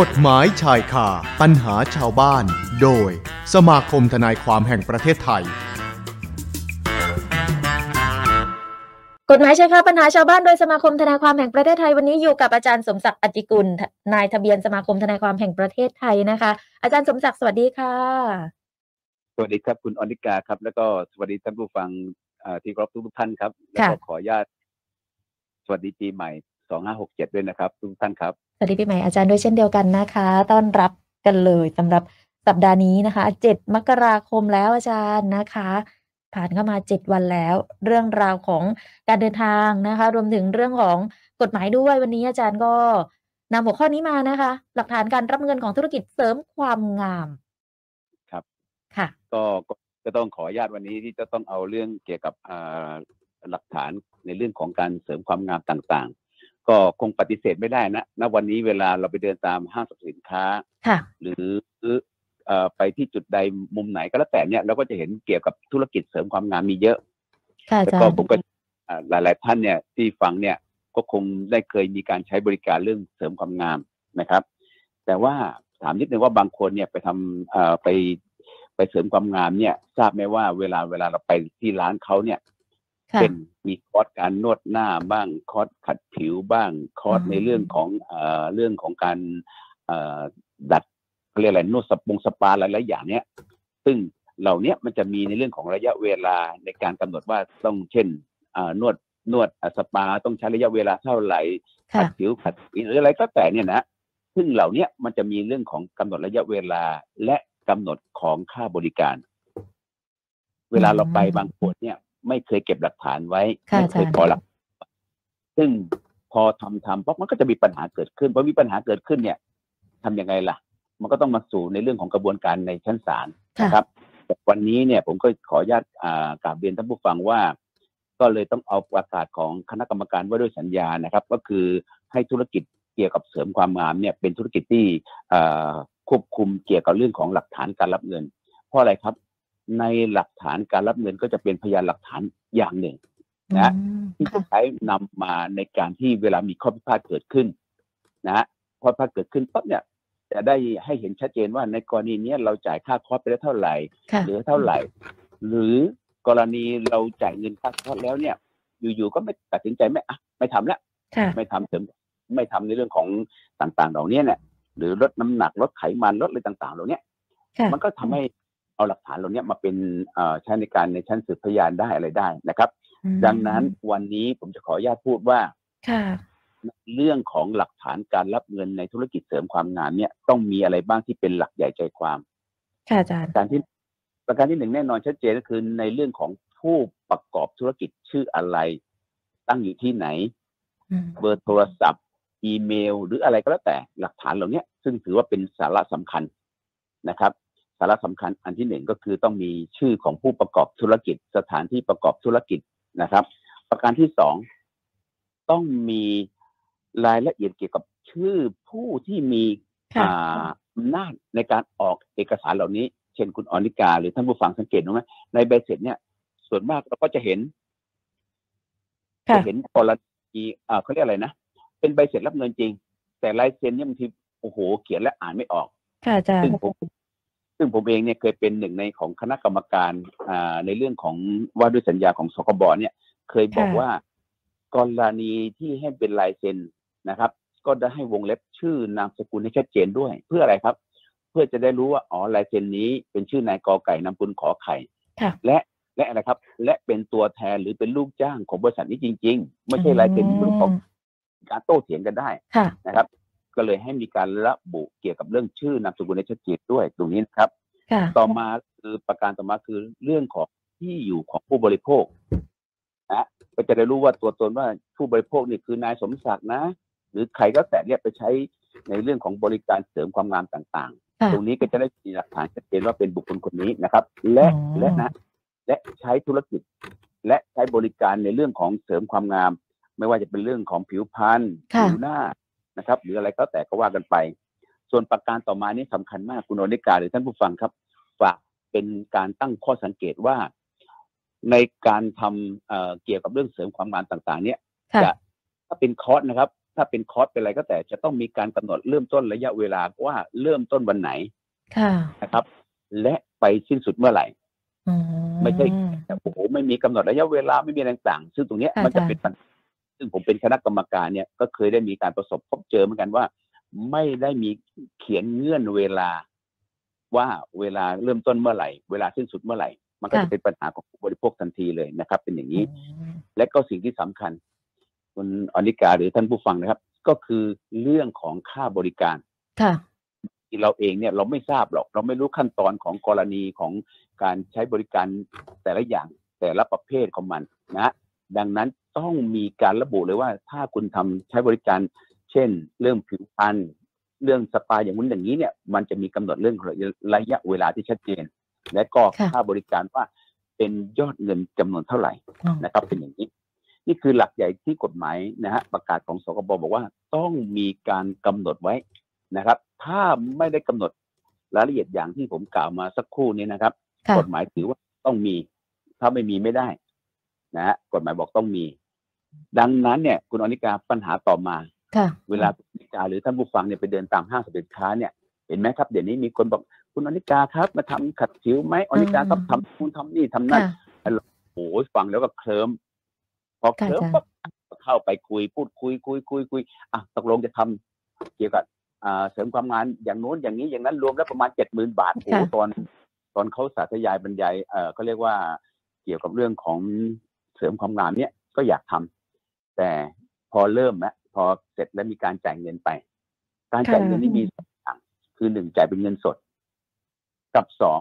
กฎหมายชายคาปัญหาชาวบ้าน โดย สมาคมทนายความแห่งประเทศไทย กฎหมายชายคาปัญหาชาวบ้านโดยสมาคมทนายความแห่งประเทศไทยวันนี้อยู่กับอาจารย์สมศักดิ์อติกุล นายทะเบียนสมาคมทนายความแห่งประเทศไทยนะคะ อาจารย์สมศักดิ์สวัสดีค่ะ สวัสดีครับคุณอนิกาครับ แล้วก็สวัสดีท่านผู้ฟังเอ่อที่เคารพทุกๆท่านครับแล้วก็ขออนุญาตสวัสดีปีใหม่2567ด้วยนะครับ ทุกท่านครับส วัสดีปีใหม่อาจารย์ด้วยเช่นเดียวกันนะคะ ต้อนรับกันเลยสำหรับสัปดาห์นี้นะคะ7มกราคมแล้วอาจารย์นะคะ ผ่านเข้ามา7วันแล้ว เรื่องราวของการเดินทางนะคะ รวมถึงเรื่องของกฎหมายด้วยวันนี้อาจารย์ก็นำหัวข้อนี้มานะคะ หลักฐานการรับเงินของธุรกิจเสริมความงาม ครับค่ะ ก็ก็ก็ต้องขออนุญาตวันนี้ที่จะต้องเอาเรื่องเกี่ยวกับอ่าหลักฐานในเรื่องของการเสริมความงามต่างๆ ก็คงปฏิเสธไม่ได้นะณวันนี้เวลาเราไปเดินตามห้างสรรพสินค้าค่ะหรือเอ่อไปที่จุดใดมุมไหนก็แล้วแต่เนี่ยเราก็จะเห็นเกี่ยวกับธุรกิจเสริมความงามมีเยอะค่ะอาแล้วจารก็ย์ผมก็อ่าหลาย ๆ ท่านเนี่ยที่ฟังเนี่ยก็คงได้เคยมีการใช้บริการเรื่องเสริมความงามนะครับ แต่ว่าถามนิดนึงว่าบางคนเนี่ยไปทำเอ่อไปไปเสริมความงามเนี่ย ทราบไหมว่าเวลาเวลาเราไปที่ร้านเขาเนี่ยค่ะเป็น มีคอร์สการนวดหน้าบ้างคอร์สขัดผิวบ้างคอร์สอืมในเรื่องของเอ่อเรื่องของการเอ่อดัดเขาเรียกอะไรนวดสปงสปาหลายๆอย่างเนี้ยซึ่งเหล่าเนี้ยมันจะมีในเรื่องของระยะเวลาในการกำหนดว่าต้องเช่นอ่านวดนวดอะสปาต้องใช้ระยะเวลาเท่าไหร่ค่ะขัดผิวขัดผิวหรืออะไรก็แต่เนี่ยนะซึ่งเหล่าเนี้ยมันจะมีเรื่องของกำหนดระยะเวลาและกำหนดของค่าบริการ เวลาเราไปบางคนเนี่ย ไม่เคยเก็บหลักฐานไว้ค่ะไม่เคยอาจารย์ขอหลัก ซึ่งพอทำทำปุ๊บมันก็จะมีปัญหาเกิดขึ้นพอมีปัญหาเกิดขึ้นเนี่ยทำยังไงล่ะ มันก็ต้องมาสู่ในเรื่องของกระบวนการในชั้นศาลค่ะนะครับแต่วันนี้เนี่ยผมก็ขออนุญาตอ่ากราบเรียนท่านผู้ฟังว่า ก็เลยต้องเอาประกาศของคณะกรรมการว่าด้วยสัญญานะครับ ก็คือให้ธุรกิจเกี่ยวกับเสริมความงามเนี่ย เป็นธุรกิจที่อ่าควบคุมเกี่ยวกับเรื่องของหลักฐานการรับเงิน เพราะอะไรครับ ในหลักฐานการรับเงินก็จะเป็นพยานหลักฐานอย่างหนึ่งนะอืมที่จะค่ะใช้นำมาในการที่เวลามีข้อพิพาทเกิดขึ้นนะฮะข้อพิพาทเกิดขึ้นปั๊บเนี่ยจะได้ให้เห็นชัดเจนว่าในกรณีเนี้ยเราจ่ายค่าคอร์สไปแล้วเท่าไหร่ค่ะเหลือเท่าไหร่ หรือกรณีเราจ่ายเงินค่าคอร์สแล้วเนี่ย อยู่ๆก็ไม่ตัดสินใจไม่อะไม่ทำแล้วค่ะไม่ทำเสริมไม่ทำในเรื่องของต่างๆเหล่านี้เนี่ยหรือลดน้ำหนักลดไขมันลดอะไรต่างๆเหล่านี้ค่ะมันก็ทำให้ เอาหลักฐานเหล่านี้มาเป็นเอ่อใช้ในการในชั้นสืบพยานได้อะไรได้นะครับอืมดังนั้นวันนี้ผมจะขออนุญาตพูดว่าค่ะเรื่องของหลักฐานการรับเงินในธุรกิจเสริมความงามเนี่ย ต้องมีอะไรบ้างที่เป็นหลักใหญ่ใจความค่ะอาจารย์การที่ประการที่หนึ่งแน่นอนชัดเจนก็คือในเรื่องของผู้ประกอบธุรกิจชื่ออะไร ตั้งอยู่ที่ไหนอืมเบอร์โทรศัพท์ อีเมล หรืออะไรก็แล้วแต่หลักฐานเหล่านี้ซึ่งถือว่าเป็นสาระสำคัญนะครับสาระสำคัญอันที่หนึ่งก็คือต้องมีชื่อของผู้ประกอบธุรกิจ สถานที่ประกอบธุรกิจนะครับ ประการที่สองต้องมีรายละเอียดเกี่ยวกับชื่อผู้ที่มีค่ะอ่าอำนาจในการออกเอกสารเหล่านี้ เช่นคุณอนิกา หรือท่านผู้ฟังสังเกตดูไหมในใบเสร็จเนี่ย ส่วนมากเราก็จะเห็นค่ะจะเห็นกรณีอ่าเขาเรียกอะไรนะเป็นใบเสร็จรับเงินจริง แต่ลายเซ็นเนี่ยบางทีโอ้โห เขียนและอ่านไม่ออกค่ะอาจารซึ่งย์ผม ซึ่งผมเองเนี่ยเคยเป็นหนึ่งในของคณะกรรมการอ่าในเรื่องของว่าด้วยสัญญาของสคบเนี่ยเคยบอกค่ะว่ากรณีที่ให้เป็นลายเซ็นนะครับ ก็ได้ให้วงเล็บชื่อนามสกุลให้ชัดเจนด้วย เพื่ออะไรครับ เพื่อจะได้รู้ว่าอ๋อลายเซ็นนี้เป็นชื่อนายกอไก่นามสกุลขอไข่ค่ะและและอะไรครับ และเป็นตัวแทนหรือเป็นลูกจ้างของบริษัทนี้จริง ๆ ไม่ใช่ลายเซ็นที่เป็นของการโต้เถียงกันได้ค่ะนะครับ ก็เลยให้มีการระบุเกี่ยวกับเรื่องชื่อนามสกุลในชัดเจนด้วยตรงนี้นะครับค่ะต่อมาคือประการต่อมาคือเรื่องของที่อยู่ของผู้บริโภคนะก็จะได้รู้ว่าตัวตนว่าผู้บริโภคนี่คือนายสมศักดิ์นะ หรือใครก็แต่เนี่ยไปใช้ในเรื่องของบริการเสริมความงามต่างค่ะๆตรงนี้ก็จะได้มีหลักฐานชัดเจนว่าเป็นบุคคลคนนี้นะครับ และอ๋อและนะ และใช้ธุรกิจ และใช้บริการในเรื่องของเสริมความงาม ไม่ว่าจะเป็นเรื่องของผิวพรรณค่ะผิวหน้า นะครับ หรืออะไรก็แต่ก็ว่ากันไป ส่วนประการต่อมานี้สำคัญมากคุณโอนิกาหรือท่านผู้ฟังครับฝากเป็นการตั้งข้อสังเกตว่า ในการทำเอ่อเกี่ยวกับเรื่องเสริมความงามต่าง ๆ เนี่ยค่ะจะถ้าเป็นคอร์สนะครับ ถ้าเป็นคอร์สเป็นอะไรก็แต่จะต้องมีการกำหนดเริ่มต้นระยะเวลาว่าเริ่มต้นวันไหนค่ะนะครับ และไปสิ้นสุดเมื่อไหร่อืไม่ใช่แต่โอ้โหไม่มีกำหนดระยะเวลาไม่มีอะไรต่างๆ ซึ่งตรงเนี้ยค่ะมันจะอาจารย์เป็นปัญหา ซึ่งผมเป็นคณะกรรมการเนี่ยก็เคยได้มีการประสบพบเจอเหมือนกันว่า ไม่ได้มีเขียนเงื่อนเวลาว่าเวลาเริ่มต้นเมื่อไหร่ เวลาสิ้นสุดเมื่อไหร่ มันก็จะเป็นปัญหาของผู้บริโภคทันทีเลยนะครับ เป็นอย่างนี้อืมและก็สิ่งที่สำคัญ คุณอนิกาหรือท่านผู้ฟังนะครับ ก็คือเรื่องของค่าบริการค่ะที่เราเองเนี่ยเราไม่ทราบหรอก เราไม่รู้ขั้นตอนของกรณีของการใช้บริการแต่ละอย่างแต่ละประเภทของมันนะ ดังนั้นต้องมีการระบุเลยว่า ถ้าคุณทำใช้บริการ เช่น เรื่องผิวพรรณเรื่องสปาอย่างนู้นอย่างนี้เนี่ยมันจะมีกำหนดเรื่องระยะเวลาที่ชัดเจน และก็ค่ะค่าบริการว่าเป็นยอดเงินจำนวนเท่าไหร่อ๋อนะครับ เป็นอย่างนี้ นี่คือหลักใหญ่ที่กฎหมายนะฮะประกาศของสกบบอกว่าต้องมีการกำหนดไว้นะครับ ถ้าไม่ได้กำหนดรายละเอียดอย่างที่ผมกล่าวมาสักครู่นี้นะครับค่ะกฎหมายถือว่าต้องมีถ้าไม่มีไม่ได้ นะฮะกฎหมายบอกต้องมี ดังนั้นเนี่ย คุณอนิกาปัญหาต่อมาค่ะเวลาคุณอนิกาหรือท่านผู้ฟังเนี่ยไปเดินตามห้างสรรพสินค้าเนี่ยเห็นไหมครับเดี๋ยวนี้มีคนบอกคุณอนิกาครับ มาทำขัดผิวไหมอนิกาครับทำคุณทำนี่ทำนั่นค่ะโอ้ยฟังแล้วก็เคลิ้มพอเคลิ้มค่ะปั๊บเข้าไปคุยพูดคุยคุยคุยคุยอะตกลงจะทำเกี่ยวกับอ่าเสริมความงานอย่างโน้นอย่างนี้อย่างนั้นรวมแล้วประมาณเจ็ดหมื่นบาทโอ้โหค่ะตอนตอนเขาสาธยายบรรยายเออเขาเรียกว่าเกี่ยวกับเรื่องของเส ริมความงามเนี่ยก็อยากทำแต่พอเริ่มแล้วพอเสร็จแล้วมีการจ่ายเงินไป การจ่ายเงินนี่มีสองอย่างคือหนึ่งจ่ายเป็นเงินสด กับสอง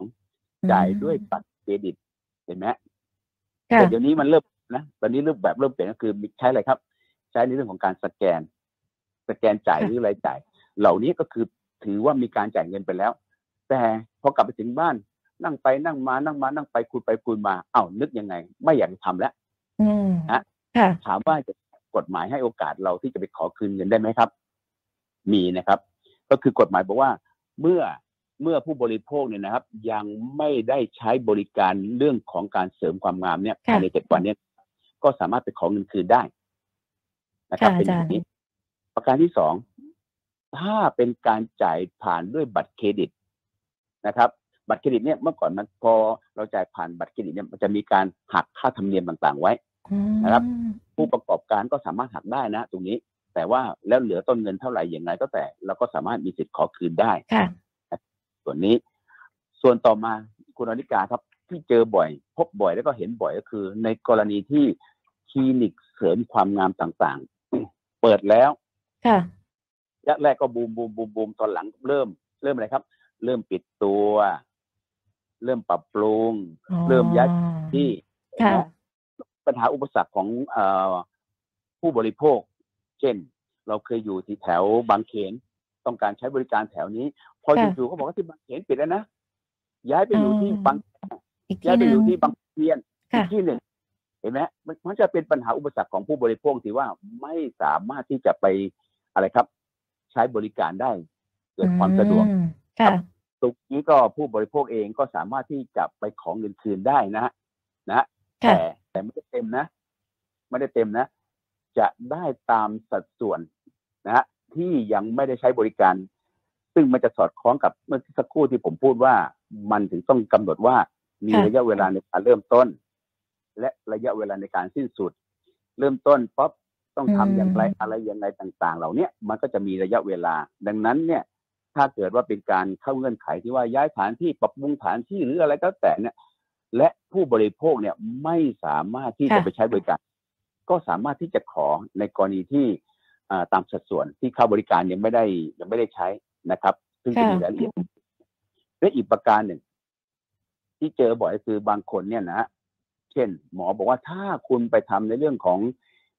จ่ายด้วยบัตรเครดิตเห็นไหมค่ะแต่เดี๋ยวนี้มันเริ่มนะตอนนี้รูปแบบเริ่มเปลี่ยนก็คือใช้อะไรครับ ใช้ในเรื่องของการสแกน สแกนจ่ายหรืออะไรจ่าย เหล่านี้ก็คือถือว่ามีการจ่ายเงินไปแล้ว แต่พอกลับไปถึงบ้าน นั่งไปนั่งมานั่งมานั่งไปคุยไปคุยมาเอ้านึกยังไง ไม่อยากจะทำแล้ว อืมฮะค่ะถามว่าจะกฎหมายให้โอกาสเราที่จะไปขอคืนเงินได้ไหมครับ มีนะครับ ก็คือกฎหมายบอกว่า เมื่อเมื่อผู้บริโภคเนี่ยนะครับ ยังไม่ได้ใช้บริการเรื่องของการเสริมความงามเนี่ยค่ะภายในเจ็ดวันเนี่ยก็สามารถไปขอเงินคืนได้นะครับค่ะเป็นอย่างอาจารย์นี้ ประการที่สองถ้าเป็นการจ่ายผ่านด้วยบัตรเครดิตนะครับ บัตรเครดิตเนี่ยเมื่อก่อนมันพอเราจ่ายผ่านบัตรเครดิตเนี่ยมันจะมีการหักค่าธรรมเนียมต่างๆ ไว้อืม นะครับ ผู้ประกอบการก็สามารถหักได้นะ ตรงนี้ แต่ว่าแล้วเหลือต้นเงินเท่าไหร่อย่างไรก็แต่เราก็สามารถมีสิทธิ์ขอคืนได้ค่ะส่วนนี้ ส่วนต่อมาคุณอนิกาครับที่เจอบ่อย พบบ่อยแล้วก็เห็นบ่อยก็คือ ในกรณีที่คลินิกเสริมความงามต่างๆ เปิดแล้วค่ะแรกแรกก็บูมบูมบูมบูมตอนหลังเริ่ม เริ่มอะไรครับ เริ่มปิดตัว เริ่มปรับปรุงอ๋อเริ่มย้ายที่ค่ะเห็นไหม ปัญหาอุปสรรคของเออผู้บริโภค เช่น เราเคยอยู่ที่แถวบางเขนต้องการใช้บริการแถวนี้ พอค่ะจู่ๆเขาบอกว่าที่บางเขนปิดแล้วนะย้ายไปอยู่ที่อืมบางอีกทีย้ายหไปนึ่องยู่ที่บางเทียนอีค่ะกที่หนึ่งเห็นไหมมันมันจะเป็นปัญหาอุปสรรคของผู้บริโภคที่ว่าไม่สามารถที่จะไปอะไรครับ ใช้บริการได้ เกิดความสะดวกอืมค่ะตรงนี้ก็ผู้บริโภคเองก็สามารถที่จะไปขอเงินคืนได้นะฮะนะฮะค่ะแต่แต่ ไม่ได้เต็มนะ ไม่ได้เต็มนะ จะได้ตามสัดส่วนนะฮะที่ยังไม่ได้ใช้บริการ ซึ่งมันจะสอดคล้องกับเมื่อสักครู่ที่ผมพูดว่า มันถึงต้องกำหนดว่ามีค่ะระยะเวลาในการเริ่มต้น และระยะเวลาในการสิ้นสุด เริ่มต้นป๊อปต้องทำอย่างไรอะไรอย่างไรต่าง ๆ เหล่าเนี้ยมันก็จะมีระยะเวลา ดังนั้นเนี่ยถ้าเกิดว่าเป็นการเข้าเงื่อนไขที่ว่าย้ายฐานที่ปรับปรุงฐานที่หรืออะไรก็แต่เนี่ย และผู้บริโภคเนี่ยไม่สามารถที่จะค่ะไปใช้บริการ ก็สามารถที่จะขอในกรณีที่อ่าตามสัดส่วนที่เข้าบริการยังไม่ได้ยังไม่ได้ใช้นะครับ ซึ่งจะมีรายละเอียดและอีกประการหนึ่ง ที่เจอบ่อยก็คือบางคนเนี่ยนะเช่น หมอบอกว่าถ้าคุณไปทำในเรื่องของ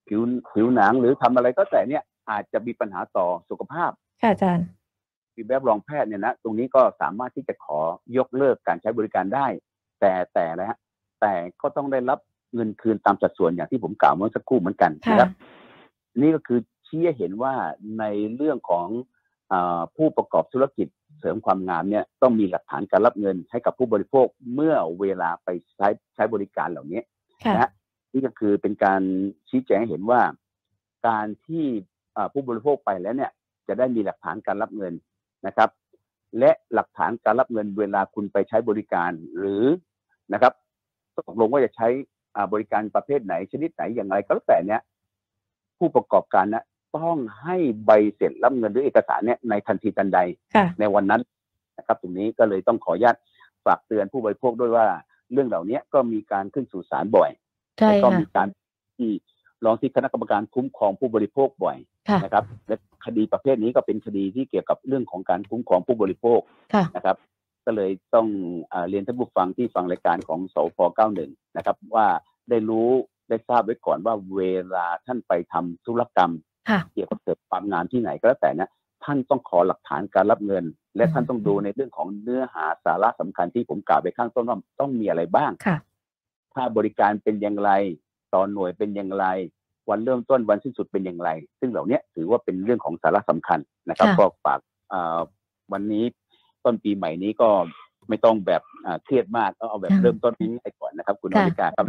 ผิวผิวหนังหรือทำอะไรก็แต่เนี่ยอาจจะมีปัญหาต่อสุขภาพค่ะอาจารย์มีแบบรองแพทย์เนี่ยนะตรงนี้ก็สามารถที่จะขอยกเลิกการใช้บริการได้ แต่แต่นะฮะแต่ก็ต้องได้รับเงินคืนตามสัดส่วนอย่างที่ผมกล่าวเมื่อสักครู่เหมือนกันค่ะนะครับ นี่ก็คือชี้ให้เห็นว่าในเรื่องของอาผู้ประกอบธุรกิจเสริมความงามเนี่ยต้องมีหลักฐานการรับเงินให้กับผู้บริโภคเมื่อเวลาไปใช้ใช้บริการเหล่านี้ค่ะนะฮะนี่ก็คือเป็นการชี้แจงให้เห็นว่า การที่อ่าผู้บริโภคไปแล้วเนี่ย จะได้มีหลักฐานการรับเงินนะครับ และหลักฐานการรับเงินเวลาคุณไปใช้บริการ หรือ นะครับตกลงว่าจะใช้อ่าบริการประเภทไหน ชนิดไหนอย่างไรก็แล้วแต่เนี่ยผู้ประกอบการนะต้องให้ใบเสร็จรับเงินหรือเอกสารเนี่ยในทันทีทันใดค่ะในวันนั้นนะครับ ตรงนี้ก็เลยต้องขออนุญาตฝากเตือนผู้บริโภคด้วยว่า เรื่องเหล่านี้ก็มีการขึ้นสู่ศาลบ่อยใช่แล้วก็ค่ะมีการที่ร้องที่คณะกรรมการคุ้มครองผู้บริโภคบ่อยค่ะนะครับ และคดีประเภทนี้ก็เป็นคดีที่เกี่ยวกับเรื่องของการคุ้มครองผู้บริโภคค่ะนะครับ ก็เลยต้องอาเรียนท่านผู้ฟังที่ฟังรายการของสพ91นะครับ ว่าได้รู้ได้ทราบไว้ก่อนว่าเวลาท่านไปทำธุรกรรมค่ะเกี่ยวกับเสริมความงามที่ไหนก็แล้วแต่นะท่านต้องขอหลักฐานการรับเงิน และอืมท่านต้องดูในเรื่องของเนื้อหาสาระสำคัญที่ผมกล่าวไปข้างต้นว่าต้องมีอะไรบ้างค่ะถ้าบริการเป็นอย่างไรตอนหน่วยเป็นอย่างไร วันเริ่มต้นวันสิ้นสุดเป็นอย่างไร ซึ่งเหล่านี้ถือว่าเป็นเรื่องของสาระสำคัญนะครับค่ะก็ฝากอ่าวันนี้ ต้นปีใหม่นี้ก็ไม่ต้องแบบอ่าเครียดมากก็เอาแบบเริ่มต้นง่ายๆก่อนนะครับ คุณอริกาครับ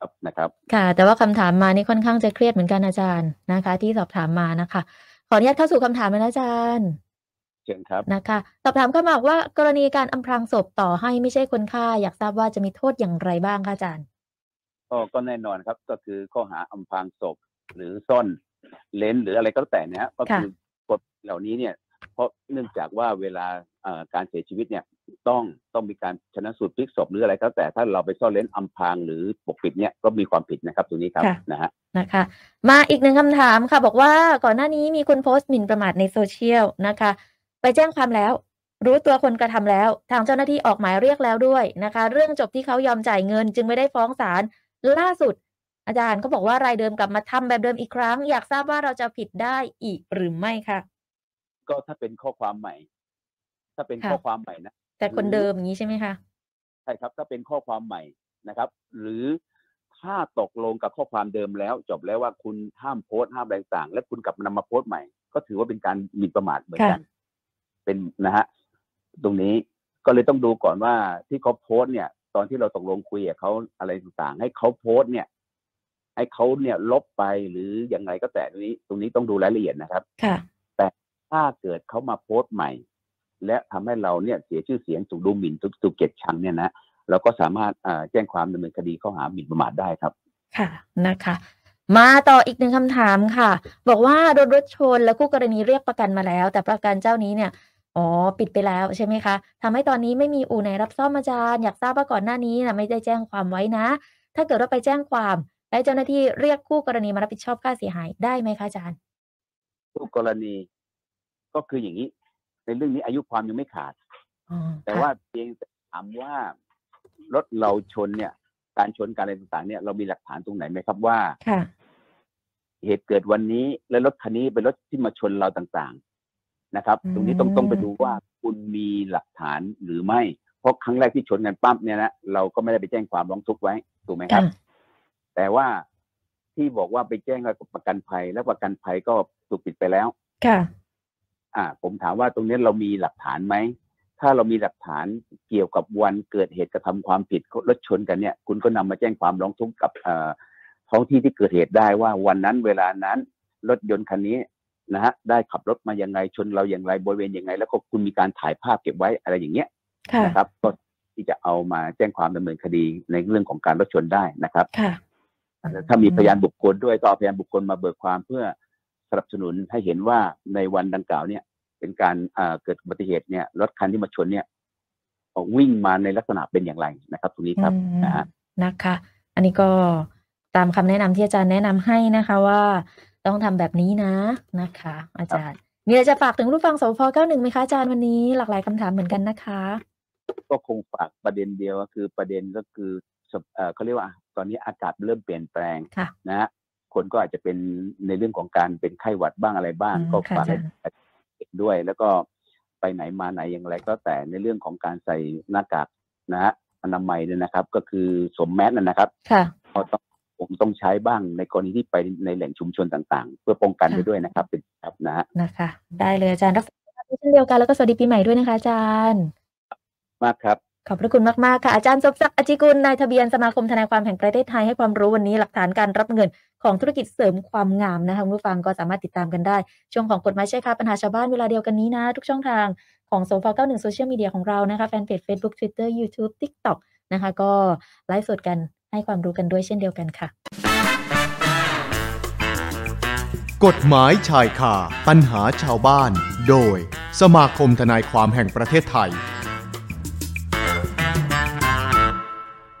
ครับนะครับ ค่ะ แต่ว่าคำถามมานี่ค่อนข้างจะเครียดเหมือนกันอาจารย์นะคะ ที่สอบถามมานะคะ ขออนุญาตเข้าสู่คำถามเลยนะอาจารย์เชิญครับนะคะสอบถามเข้ามาบอกว่ากรณีการอำพรางศพต่อให้ไม่ใช่คนฆ่า อยากทราบว่าจะมีโทษอย่างไรบ้างคะอาจารย์ก็ก็แน่นอนครับก็คือข้อหาอำพรางศพหรือซ่อนเลนส์หรืออะไรก็แล้วแต่นะฮะก็คือกฎเหล่านี้เนี่ย เพราะเนื่องจากว่าเวลาเอ่อการเสียชีวิตเนี่ยต้องต้องมีการชนะสูตรพลิกศพหรืออะไรก็แล้วแต่ถ้าเราไปซ่อนเลนส์อำพรางหรือปกปิดเนี่ยก็มีความผิดนะครับตรงนี้ครับค่ะนะฮะนะคะ มาอีกหนึ่งคำถามค่ะ บอกว่าก่อนหน้านี้มีคนโพสต์หมิ่นประมาทในโซเชียลนะคะ ไปแจ้งความแล้ว รู้ตัวคนกระทำแล้ว ทางเจ้าหน้าที่ออกหมายเรียกแล้วด้วยนะคะ เรื่องจบที่เขายอมจ่ายเงิน จึงไม่ได้ฟ้องศาลล่าสุด อาจารย์ก็บอกว่ารายเดิมกลับมาทำแบบเดิมอีกครั้ง อยากทราบว่าเราจะผิดได้อีกหรือไม่คะ ก็ถ้าเป็นข้อความใหม่ ถ้าเป็นค่ะข้อความใหม่นะแต่คนเดิมอย่างนี้ใช่ไหมคะใช่ครับ ถ้าเป็นข้อความใหม่นะครับ หรือถ้าตกลงกับข้อความเดิมแล้ว จบแล้วว่าคุณห้ามโพสต์ห้ามอะไรต่างๆและคุณกลับนำมาโพสต์ใหม่ ก็ถือว่าเป็นการหมิ่นประมาทเหมือนกัน เป็นนะฮะตรงนี้ก็เลยต้องดูก่อนว่าที่เขาโพสต์เนี่ย ตอนที่เราตกลงคุยกับเขาอะไรต่างๆ ให้เขาโพสต์เนี่ย ให้เขาเนี่ยลบไปหรือยังไงก็แต่ตรงนี้ ตรงนี้ต้องดูรายละเอียดนะครับ ค่ะ ถ้าเกิดเขามาโพสต์ใหม่ และทำให้เราเนี่ยเสียชื่อเสียงถูกดูหมิ่นถูกถูกเกลียดชังเนี่ยนะเราก็สามารถอ่าแจ้งความดำเนินคดีข้อหาหมิ่นประมาทได้ครับ ค่ะนะคะ มาต่ออีกหนึ่งคำถามค่ะ บอกว่าโดนรถชนแล้วคู่กรณีเรียกประกันมาแล้ว แต่ประกันเจ้านี้เนี่ยอ๋อปิดไปแล้วใช่ไหมคะทำให้ตอนนี้ไม่มีอู่ไหนรับซ่อมอาจารย์อยากทราบว่าก่อนหน้านี้นะไม่ได้แจ้งความไว้นะ ถ้าเกิดว่าไปแจ้งความ และเจ้าหน้าที่เรียกคู่กรณีมารับผิดชอบค่าเสียหายได้ไหมคะอาจารย์ทุกกรณี ก็คืออย่างนี้ ในเรื่องนี้อายุความยังไม่ขาดอ๋อแต่ค่ะว่าเพียงแต่ถามว่ารถเราชนเนี่ย การชนการอะไรต่างๆ เนี่ยเรามีหลักฐานตรงไหนไหมครับว่าค่ะเหตุเกิดวันนี้และรถคันนี้เป็นรถที่มาชนเราต่างๆนะครับอืมตรงนี้ต้องต้องไปดูว่าคุณมีหลักฐานหรือไม่ เพราะครั้งแรกที่ชนกันปั๊บเนี่ยนะเราก็ไม่ได้ไปแจ้งความร้องทุกข์ไว้ถูกไหมครับค่ะแต่ว่าที่บอกว่าไปแจ้งกับประกันภัย แล้วประกันภัยก็ถูกปิดไปแล้ว ค่ะ อ่า ผมถามว่าตรงนี้เรามีหลักฐานไหม ถ้าเรามีหลักฐานเกี่ยวกับวันเกิดเหตุกระทำความผิดรถชนกันเนี่ย คุณก็นำมาแจ้งความร้องทุกข์กับเอ่อท้องที่ที่เกิดเหตุได้ว่าวันนั้นเวลานั้นรถยนต์คันนี้นะฮะได้ขับรถมายังไงชนเราอย่างไรบริเวณยังไงแล้วก็คุณมีการถ่ายภาพเก็บไว้อะไรอย่างเงี้ยค่ะนะครับก็ที่จะเอามาแจ้งความดำเนินคดีในเรื่องของการรถชนได้นะครับค่ะถ้ามีพยานบุคคลด้วยก็เอาพยานบุคคลมาเบิกความเพื่อสนับสนุนให้เห็นว่าในวันดังกล่าวเนี่ย เป็นการอ่าเกิดอุบัติเหตุเนี่ยรถคันที่มาชนเนี่ยวิ่งมาในลักษณะเป็นอย่างไรนะครับ ตรงนี้ครับอืมนะฮะนะคะ อันนี้ก็ตามคำแนะนำที่อาจารย์แนะนำให้นะคะว่าต้องทำแบบนี้นะนะคะ อาจารย์มีอะไรจะฝากถึงผู้ฟังสพ91ไหมคะอาจารย์วันนี้หลากหลายคำถามเหมือนกันนะคะ ก็คงฝากประเด็นเดียวก็คือประเด็นก็คือสภเอ่อเขาเรียกว่าตอนนี้อากาศเริ่มเปลี่ยนแปลงค่ะนะฮะคนก็อาจจะเป็นในเรื่องของการเป็นไข้หวัดบ้างอะไรบ้างอืมก็ค่ะฝาก ให้อาจารย์เด็กด้วย แล้วก็ไปไหนมาไหนอย่างไรก็แต่ในเรื่องของการใส่หน้ากากนะฮะอนามัยเนี่ยนะครับ ก็คือสวมแมสนะครับค่ะก็ต้องผมต้องใช้บ้างในกรณีที่ไปในแหล่งชุมชนต่างๆ เพื่อป้องกันค่ะไปด้วยนะครับเป็นครับนะฮะนะคะ ได้เลยอาจารย์รักษาสุขภาพด้วยเช่นเดียวกันแล้วก็สวัสดีปีใหม่ด้วยนะคะอาจารย์ มากครับ ขอบพระคุณมาก ๆ ค่ะ อาจารย์สมศักดิ์อจิกุลนายทะเบียนสมาคมทนายความแห่งประเทศไทยให้ความรู้วันนี้หลักฐานการรับเงินของธุรกิจเสริมความงามนะคะคุณผู้ฟังก็สามารถติดตามกันได้ ช่วงของกฎหมายใช่ค่ะปัญหาชาวบ้านเวลาเดียวกันนี้นะ ทุกช่องทางของโซฟา91โซเชียลมีเดียของเรานะคะแฟนเพจ Facebook Twitter YouTube TikTok นะคะก็ไลฟ์สดกันให้ความรู้กันด้วยเช่นเดียวกันค่ะ กฎหมายชายคาปัญหาชาวบ้าน โดย สมาคมทนายความแห่งประเทศไทย